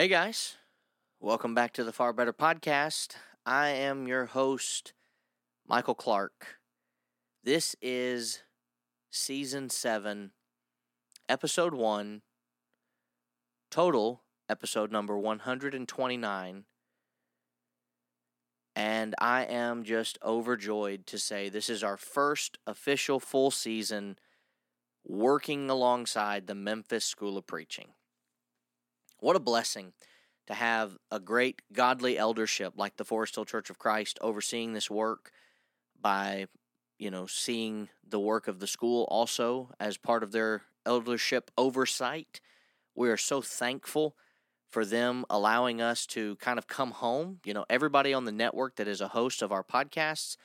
Hey guys, welcome back to the Far Better Podcast. I am your host, Michael Clark. This is season seven, episode one, total episode number 129. And I am just overjoyed to say this is our first official full season working alongside the Memphis School of Preaching. What a blessing to have a great godly eldership like the Forest Hill Church of Christ overseeing this work by, you know, seeing the work of the school also as part of their eldership oversight. We are so thankful for them allowing us to kind of come home. You know, everybody on the network that is a host of our podcasts,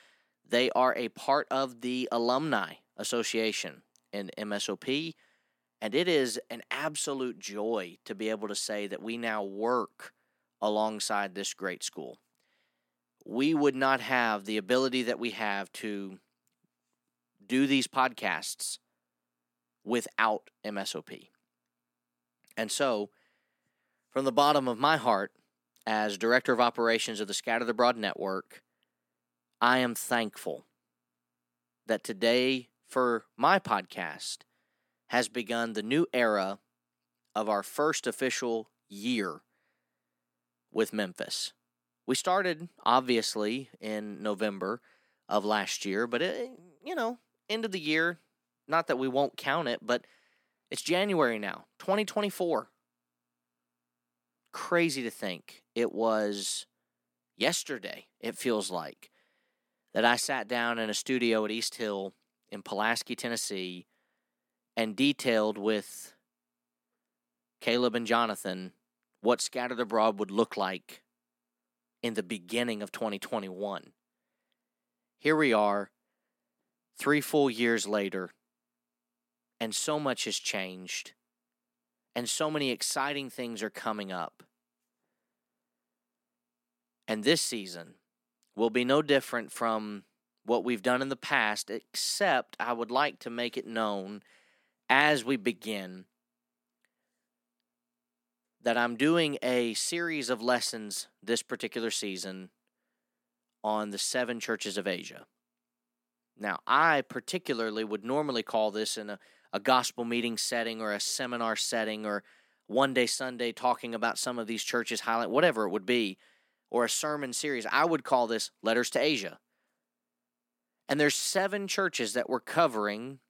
they are a part of the Alumni Association in MSOP. And it is an absolute joy to be able to say that we now work alongside this great school. We would not have the ability that we have to do these podcasts without MSOP. And so, from the bottom of my heart, as Director of Operations of the Scattered Abroad Network, I am thankful that today, for my podcast, has begun the new era of our first official year with Memphis. We started obviously in November of last year, but it, you know, end of the year, not that we won't count it, but it's January now, 2024. Crazy to think it was yesterday, it feels like, that I sat down in a studio at East Hill in Pulaski, Tennessee, and detailed with Caleb and Jonathan what Scattered Abroad would look like in the beginning of 2021. Here we are, three full years later, and so much has changed, and so many exciting things are coming up. And this season will be no different from what we've done in the past, except I would like to make it known as we begin that I'm doing a series of lessons this particular season on the seven churches of Asia. Now, I particularly would normally call this in a, a gospel meeting setting or a seminar setting or one day Sunday talking about some of these churches, highlight whatever it would be, or a sermon series. I would call this Letters to Asia. And there's seven churches that we're covering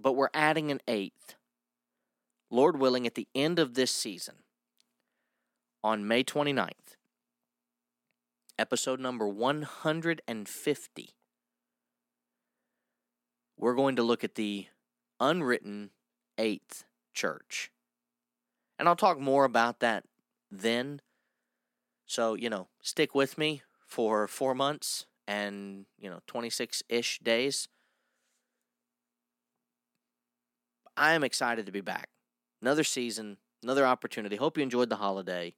but we're adding an eighth. Lord willing, at the end of this season, on May 29th, episode number 150, we're going to look at the unwritten eighth church. And I'll talk more about that then. So, you know, stick with me for four months and, you know, 26 ish days I am excited to be back. Another season, another opportunity. Hope you enjoyed the holiday.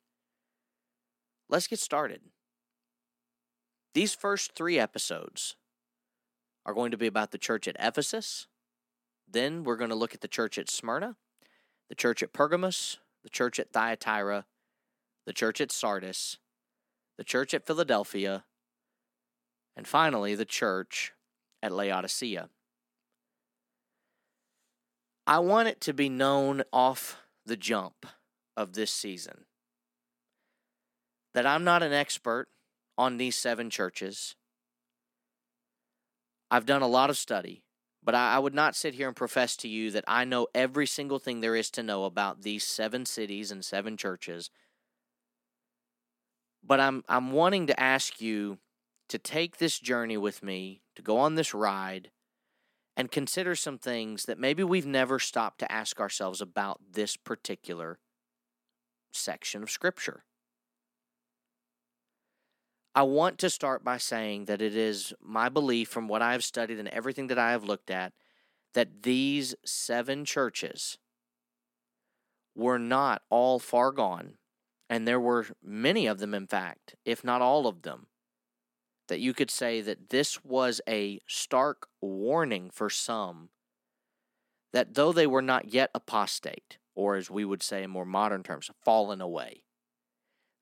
Let's get started. These first three episodes are going to be about the church at Ephesus. Then we're going to look at the church at Smyrna, the church at Pergamos, the church at Thyatira, the church at Sardis, the church at Philadelphia, and finally the church at Laodicea. I want it to be known off the jump of this season that I'm not an expert on these seven churches. I've done a lot of study, but I, would not sit here and profess to you that I know every single thing there is to know about these seven cities and seven churches. But I'm I'm wanting to ask you to take this journey with me, to go on this ride, and consider some things that maybe we've never stopped to ask ourselves about this particular section of Scripture. I want to start by saying that it is my belief from what I have studied and everything that I have looked at that these seven churches were not all far gone, and there were many of them, in fact, if not all of them, that you could say that this was a stark warning for some that though they were not yet apostate, or as we would say in more modern terms, fallen away.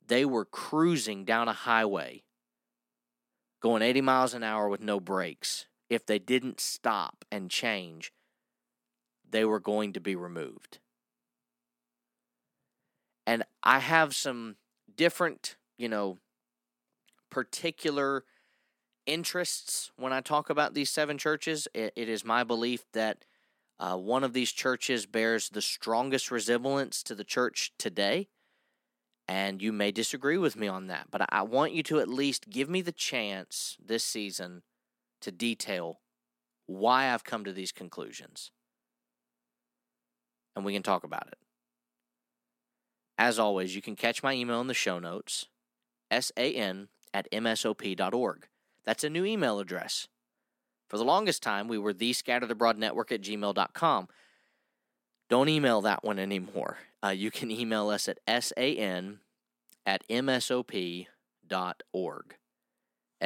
They were cruising down a highway, going 80 miles an hour with no brakes. If they didn't stop and change, they were going to be removed. And I have some different, you know, particular interests when I talk about these seven churches. it, it is my belief that uh, one of these churches bears the strongest resemblance to the church today. And you may disagree with me on that, but I want you to at least give me the chance this season to detail why I've come to these conclusions. And we can talk about it. As always, you can catch my email in the show notes, san at msop.org. That's a new email address. For the longest time, we were the scattered abroad network at gmail.com. Don't email that one anymore. Uh, you can email us at san at msop.org.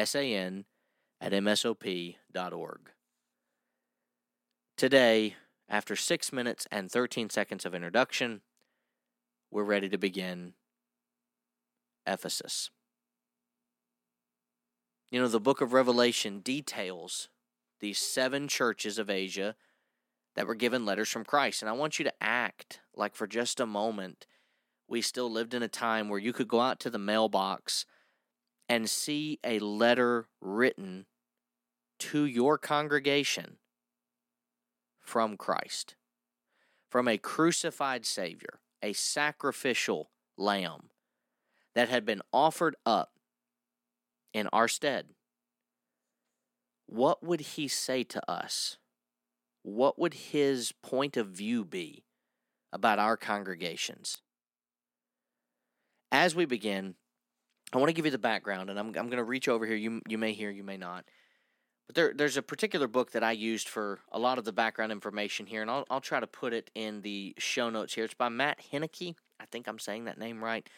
san at msop.org. Today, after 6 minutes and 13 seconds of introduction, we're ready to begin Ephesus. You know, the book of Revelation details these seven churches of Asia that were given letters from Christ. And I want you to act like for just a moment we still lived in a time where you could go out to the mailbox and see a letter written to your congregation from Christ, from a crucified Savior, a sacrificial lamb that had been offered up in our stead what would he say to us? What would his point of view be about our congregations? As we begin, I want to give you the background, and I'm, I'm going to reach over here. You, you may hear, you may not. But there, there's a particular book that I used for a lot of the background information here, and I'll, I'll try to put it in the show notes here. It's by Matt Hennecke. I think I'm saying that name right.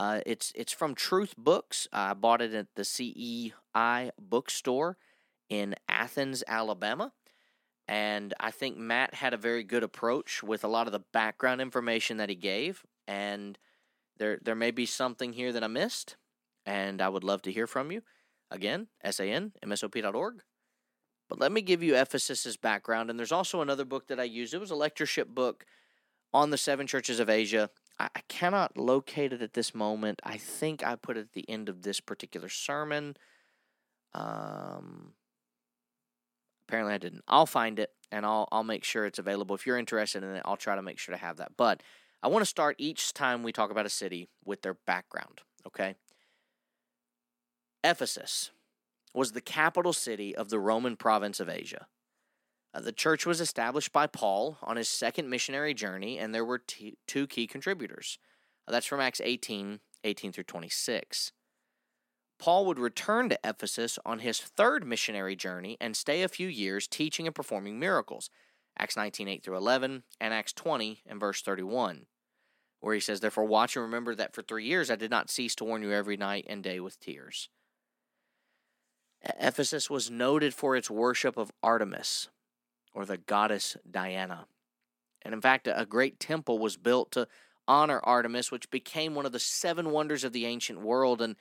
Uh, it's it's from Truth Books. I bought it at the CEI bookstore in Athens, Alabama. And I think Matt had a very good approach with a lot of the background information that he gave. And there, there may be something here that I missed, and I would love to hear from you. Again, SAN, MSOP.org. But let me give you Ephesus's background. And there's also another book that I used. It was a lectureship book on the seven churches of Asia. I, cannot locate it at this moment. I think I put it at the end of this particular sermon. Um, Apparently, I didn't. I'll find it and I'll I'll make sure it's available. If you're interested in it, I'll try to make sure to have that. But I want to start each time we talk about a city with their background. Okay. Ephesus was the capital city of the Roman province of Asia. Uh, the church was established by Paul on his second missionary journey, and there were t- two key contributors. Uh, that's from Acts 18 18 through 26. Paul would return to Ephesus on his third missionary journey and stay a few years teaching and performing miracles. Acts 19, 8 through 11, and Acts 20 and verse 31, where he says, Therefore watch and remember that for three years I did not cease to warn you every night and day with tears. Ephesus was noted for its worship of Artemis, or the goddess Diana. And in fact, a great temple was built to honor Artemis, which became one of the seven wonders of the ancient world. And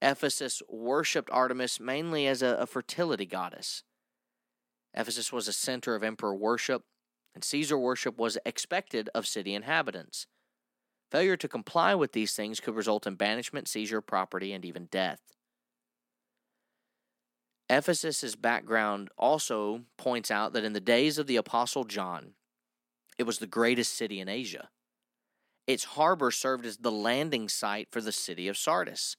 Ephesus worshipped Artemis mainly as a, a fertility goddess. Ephesus was a center of emperor worship, and Caesar worship was expected of city inhabitants. Failure to comply with these things could result in banishment, seizure of property, and even death. Ephesus's background also points out that in the days of the Apostle John, it was the greatest city in Asia. Its harbor served as the landing site for the city of Sardis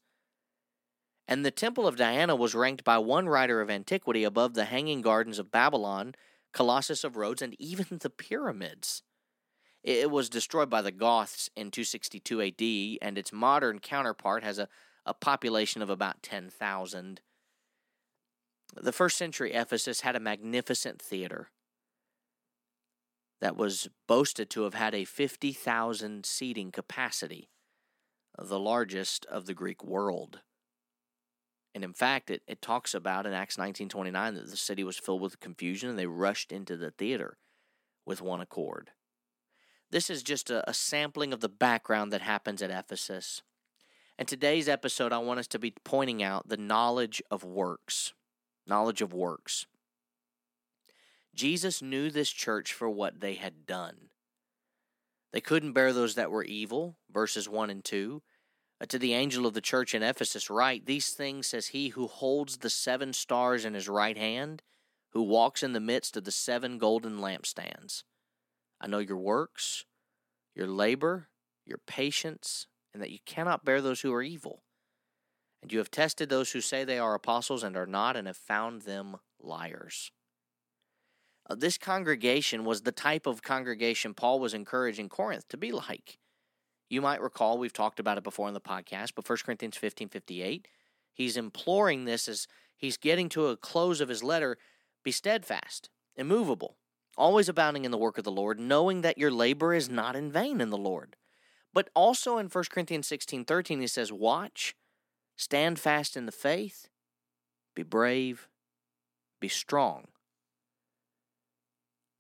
and the Temple of Diana was ranked by one writer of antiquity above the Hanging Gardens of Babylon, Colossus of Rhodes, and even the pyramids. It was destroyed by the Goths in 262 AD, and its modern counterpart has a, a population of about 10,000. The first century Ephesus had a magnificent theater that was boasted to have had a 50,000 seating capacity, the largest of the Greek world. And in fact, it, it talks about in Acts 19.29 that the city was filled with confusion and they rushed into the theater with one accord. this is just a, a sampling of the background that happens at Ephesus. And today's episode, I want us to be pointing out the knowledge of works. Knowledge of works. Jesus knew this church for what they had done. They couldn't bear those that were evil, verses 1 and 2. Uh, to the angel of the church in Ephesus, write, These things says he who holds the seven stars in his right hand, who walks in the midst of the seven golden lampstands. I know your works, your labor, your patience, and that you cannot bear those who are evil. And you have tested those who say they are apostles and are not, and have found them liars. Uh, this congregation was the type of congregation Paul was encouraging Corinth to be like. You might recall, we've talked about it before in the podcast, but 1 Corinthians 15 58, he's imploring this as he's getting to a close of his letter be steadfast, immovable, always abounding in the work of the Lord, knowing that your labor is not in vain in the Lord. But also in 1 Corinthians 16 13, he says, Watch, stand fast in the faith, be brave, be strong.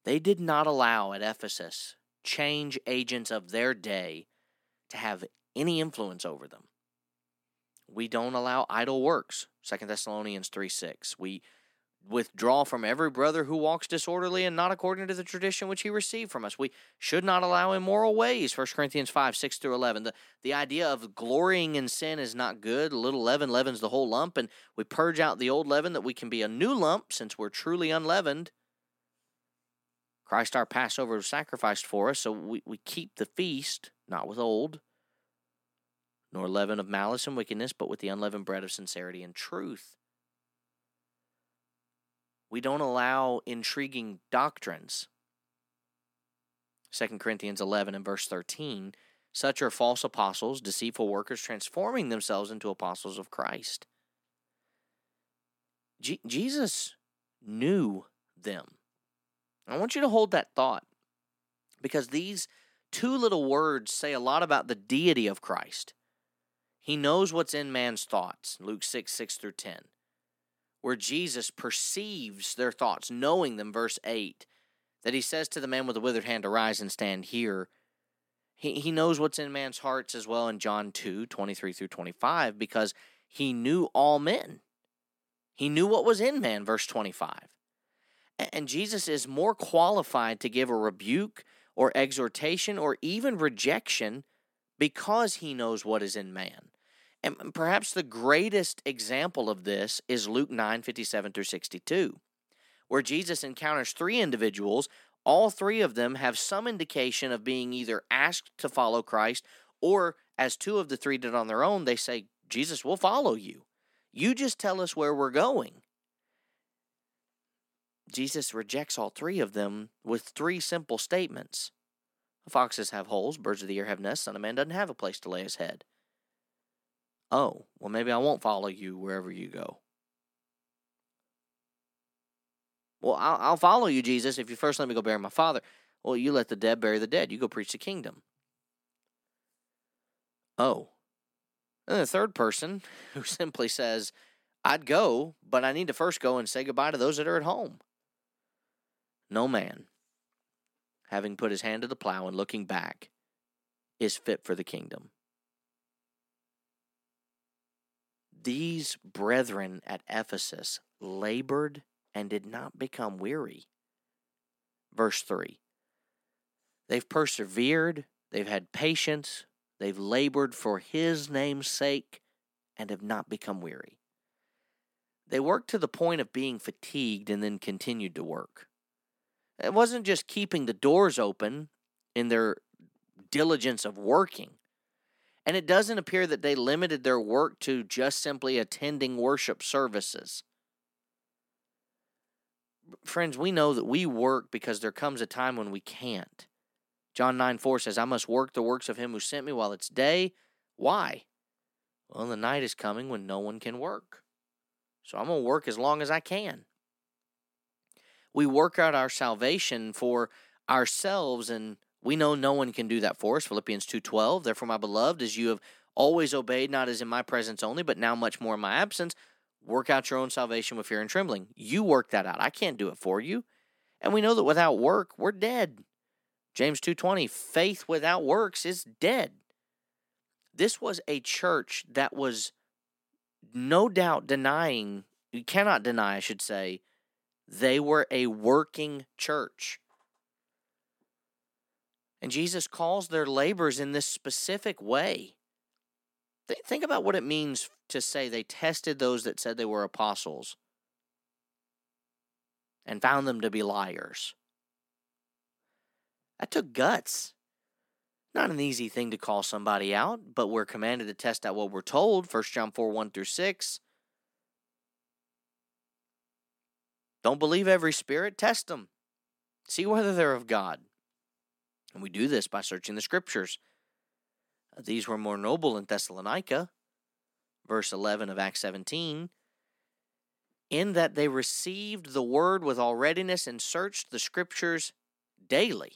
They did not allow at Ephesus change agents of their day to have any influence over them. We don't allow idle works, 2 Thessalonians 3 6. We withdraw from every brother who walks disorderly and not according to the tradition which he received from us. We should not allow immoral ways, 1 Corinthians 5, 6 through 11. The, the idea of glorying in sin is not good. A little leaven leavens the whole lump, and we purge out the old leaven that we can be a new lump since we're truly unleavened. Christ our Passover was sacrificed for us, so we, we keep the feast, not with old, nor leaven of malice and wickedness, but with the unleavened bread of sincerity and truth. We don't allow intriguing doctrines. 2 Corinthians 11 and verse 13 such are false apostles, deceitful workers, transforming themselves into apostles of Christ. Jesus knew them. I want you to hold that thought because these two little words say a lot about the deity of Christ. He knows what's in man's thoughts, Luke 6 6 through 10 where Jesus perceives their thoughts, knowing them, verse 8, that he says to the man with the withered hand, Arise and stand here. He, he knows what's in man's hearts as well in John 2 23 through 25, because he knew all men. He knew what was in man, verse 25. And Jesus is more qualified to give a rebuke or exhortation or even rejection because he knows what is in man. And perhaps the greatest example of this is Luke 9 57 through 62, where Jesus encounters three individuals. All three of them have some indication of being either asked to follow Christ or, as two of the three did on their own, they say, Jesus we'll follow you. You just tell us where we're going. Jesus rejects all three of them with three simple statements Foxes have holes, birds of the air have nests, Son of Man doesn't have a place to lay his head. Oh, well, maybe I won't follow you wherever you go. Well, I'll, I'll follow you, Jesus, if you first let me go bury my father. Well, you let the dead bury the dead. You go preach the kingdom. Oh. And the third person who simply says, I'd go, but I need to first go and say goodbye to those that are at home. No man, having put his hand to the plow and looking back, is fit for the kingdom. These brethren at Ephesus labored and did not become weary. Verse 3 They've persevered, they've had patience, they've labored for his name's sake, and have not become weary. They worked to the point of being fatigued and then continued to work. It wasn't just keeping the doors open in their diligence of working. And it doesn't appear that they limited their work to just simply attending worship services. Friends, we know that we work because there comes a time when we can't. John 9 4 says, I must work the works of him who sent me while it's day. Why? Well, the night is coming when no one can work. So I'm going to work as long as I can. We work out our salvation for ourselves and we know no one can do that for us. Philippians 2:12. Therefore, my beloved, as you have always obeyed, not as in my presence only, but now much more in my absence, work out your own salvation with fear and trembling. You work that out. I can't do it for you. And we know that without work, we're dead. James 2:20 faith without works is dead. This was a church that was no doubt denying, you cannot deny, I should say, they were a working church. And Jesus calls their labors in this specific way. Th- think about what it means to say they tested those that said they were apostles and found them to be liars. That took guts. Not an easy thing to call somebody out, but we're commanded to test out what we're told. 1 John 4 1 through 6. Don't believe every spirit, test them. See whether they're of God. And we do this by searching the scriptures. Uh, these were more noble in Thessalonica, verse 11 of Acts 17, in that they received the word with all readiness and searched the scriptures daily.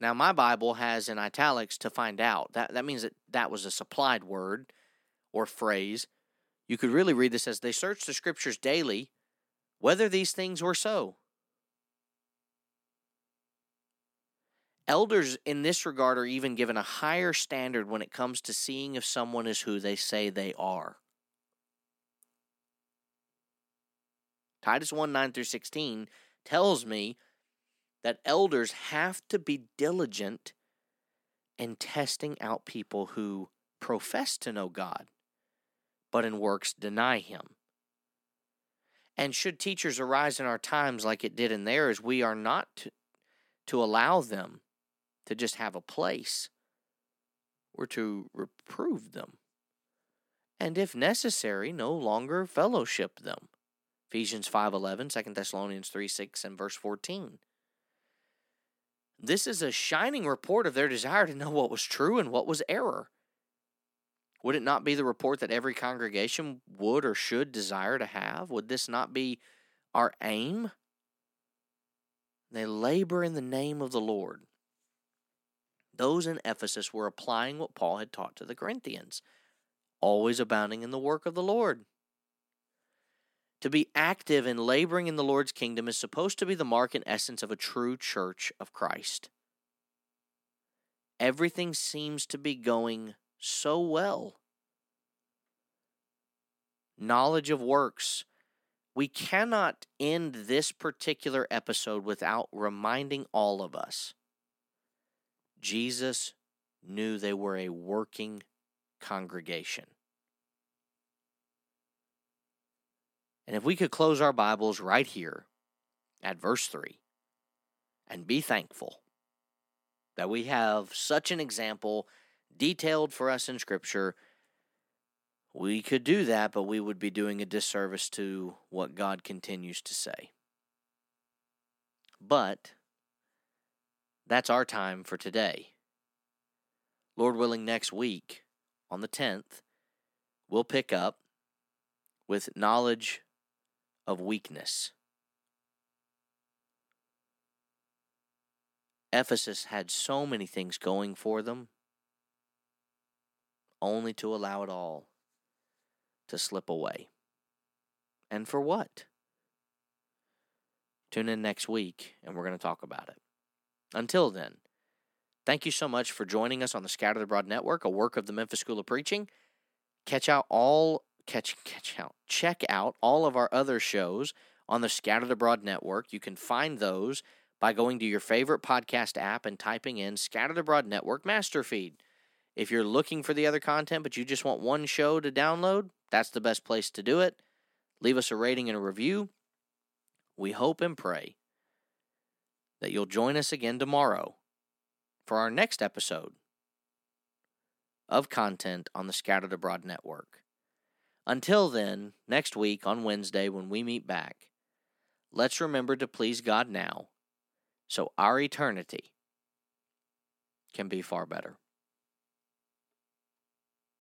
Now, my Bible has in italics to find out. That, that means that that was a supplied word or phrase. You could really read this as they searched the scriptures daily, whether these things were so. Elders in this regard are even given a higher standard when it comes to seeing if someone is who they say they are. Titus 1 9 through 16 tells me that elders have to be diligent in testing out people who profess to know God, but in works deny Him. And should teachers arise in our times like it did in theirs, we are not to, to allow them to just have a place. We're to reprove them. And if necessary, no longer fellowship them. Ephesians 5:11, 2 Thessalonians 3 6, and verse 14. This is a shining report of their desire to know what was true and what was error. Would it not be the report that every congregation would or should desire to have? Would this not be our aim? They labor in the name of the Lord those in Ephesus were applying what Paul had taught to the Corinthians, always abounding in the work of the Lord. To be active in laboring in the Lord's kingdom is supposed to be the mark and essence of a true church of Christ. Everything seems to be going so well. Knowledge of works. We cannot end this particular episode without reminding all of us Jesus knew they were a working congregation. And if we could close our Bibles right here at verse 3 and be thankful that we have such an example detailed for us in Scripture, we could do that, but we would be doing a disservice to what God continues to say. But that's our time for today. Lord willing, next week on the 10th, we'll pick up with knowledge of weakness. Ephesus had so many things going for them, only to allow it all to slip away. And for what? Tune in next week and we're going to talk about it. Until then, thank you so much for joining us on the Scattered Abroad Network, a work of the Memphis School of Preaching. Catch out all catch catch out check out all of our other shows on the Scattered Abroad Network. You can find those by going to your favorite podcast app and typing in Scattered Abroad Network Master Feed. If you're looking for the other content but you just want one show to download, that's the best place to do it. Leave us a rating and a review. We hope and pray that you'll join us again tomorrow for our next episode of content on the Scattered Abroad Network. Until then, next week on Wednesday when we meet back, let's remember to please God now so our eternity can be far better.